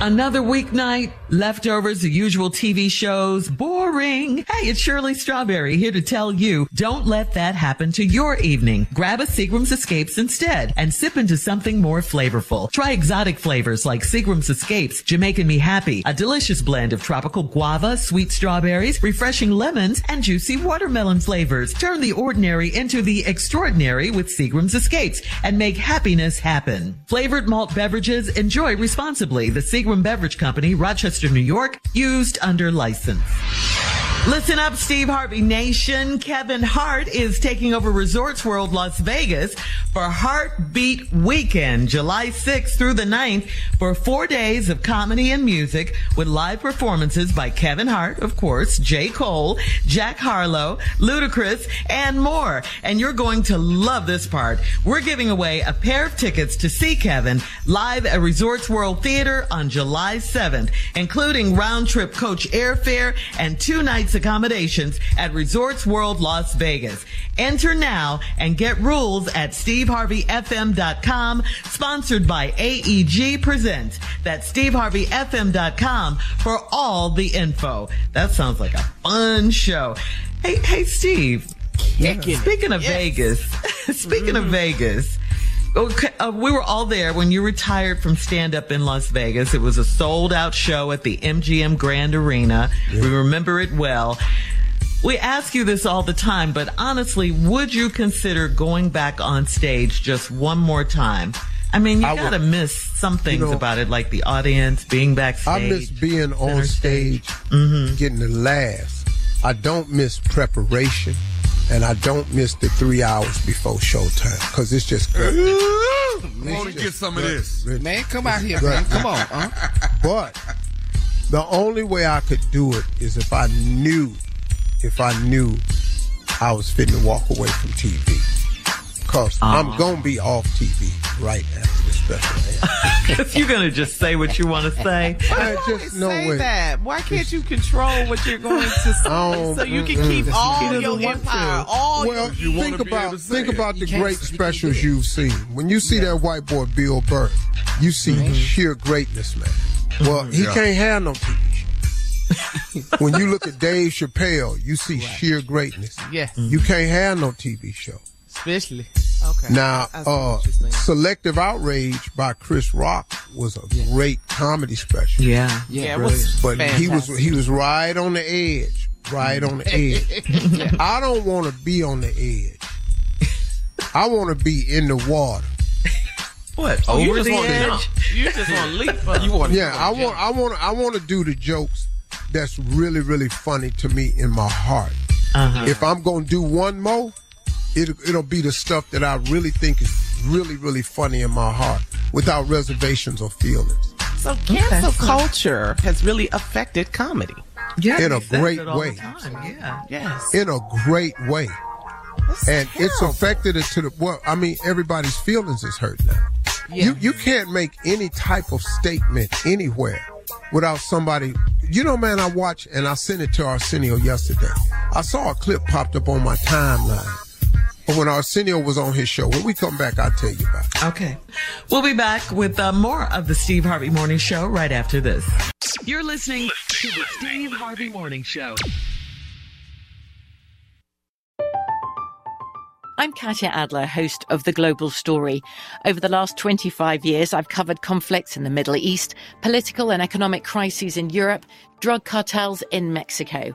Another weeknight, leftovers, the usual TV shows, boring. Hey, it's Shirley Strawberry here to tell you, don't let that happen to your evening. Grab a Seagram's Escapes instead and sip into something more flavorful. Try exotic flavors like Seagram's Escapes, Jamaican Me Happy, a delicious blend of tropical guava, sweet strawberries, refreshing lemons, and juicy watermelon flavors. Turn the ordinary into the extraordinary with Seagram's Escapes and make happiness happen. Flavored malt beverages, enjoy responsibly. The Seagram Beverage Company, Rochester, New York, used under license. Listen up, Steve Harvey Nation. Kevin Hart is taking over Resorts World Las Vegas for Hart Beat Weekend, July 6th through the 9th for four days of comedy and music with live performances by Kevin Hart, of course, J. Cole, Jack Harlow, Ludacris, and more. And you're going to love this part. We're giving away a pair of tickets to see Kevin live at Resorts World Theater on July 7th, including round trip coach airfare and two nights accommodations at Resorts World Las Vegas. Enter now and get rules at steveharveyfm.com, sponsored by AEG Presents. That's steveharveyfm.com for all the info. That sounds like a fun show. Hey, hey, Steve. Speaking of Vegas, speaking of mm-hmm. Vegas, Okay, uh, we were all there when you retired from stand up in Las Vegas. It was a sold out show at the MGM Grand Arena. We remember it well. We ask you this all the time, but honestly, would you consider going back on stage just one more time? I mean, you I gotta would- miss some things know, about it, like the audience, being backstage. I miss being on center stage, Mm-hmm. getting the laughs. I don't miss preparation, and I don't miss the three hours before showtime because it's just good. Want to get some of this. Man, come out here, Good. man. Come on. Huh? But the only way I could do it is if I knew, if I knew I was fitting to walk away from TV. Cause uh-huh. I'm gonna be off TV right after the special. If you're gonna just say what you want to say, I Always just no say way. that. Why can't you control what you're going to say Oh, so you can keep all He your empire, all Well, you wanna think about think it. about the great you specials you've seen. When you see that white boy Bill Burr, you see mm-hmm. sheer greatness, man. Well, he Yeah. can't have no TV when you look at Dave Chappelle, you see sheer greatness. Yes, You can't have no TV show. especially. Okay. Now, uh, what you're saying. Selective Outrage by Chris Rock was a great comedy special. Yeah. Yeah, it was But he was he was right on the edge, right on the edge. I don't want to be on the edge. I want to be in the water. What? Oh, you over just the want to edge? jump. You just want to leap. Up. You want Yeah, I want I want I want to do the jokes that's really really funny to me in my heart. Uh-huh. If I'm gonna do one more, it it'll be the stuff that I really think is really really funny in my heart, without reservations or feelings. So cancel culture has really affected comedy. Yeah, In a great it all the way. Yeah. Yes. in a great way. That's And it's affected it to the well, I mean, everybody's feelings is hurt now. Yeah. You you can't make any type of statement anywhere without somebody you know, man, I watched and I sent it to Arsenio yesterday. I saw a clip popped up on my timeline. But when Arsenio was on his show, when we come back, I'll tell you about it. Okay. We'll be back with uh, more of the Steve Harvey Morning Show right after this. You're listening to the Steve Harvey Morning Show. I'm Katya Adler, host of The Global Story. Over the last 25 years, I've covered conflicts in the Middle East, political and economic crises in Europe, drug cartels in Mexico.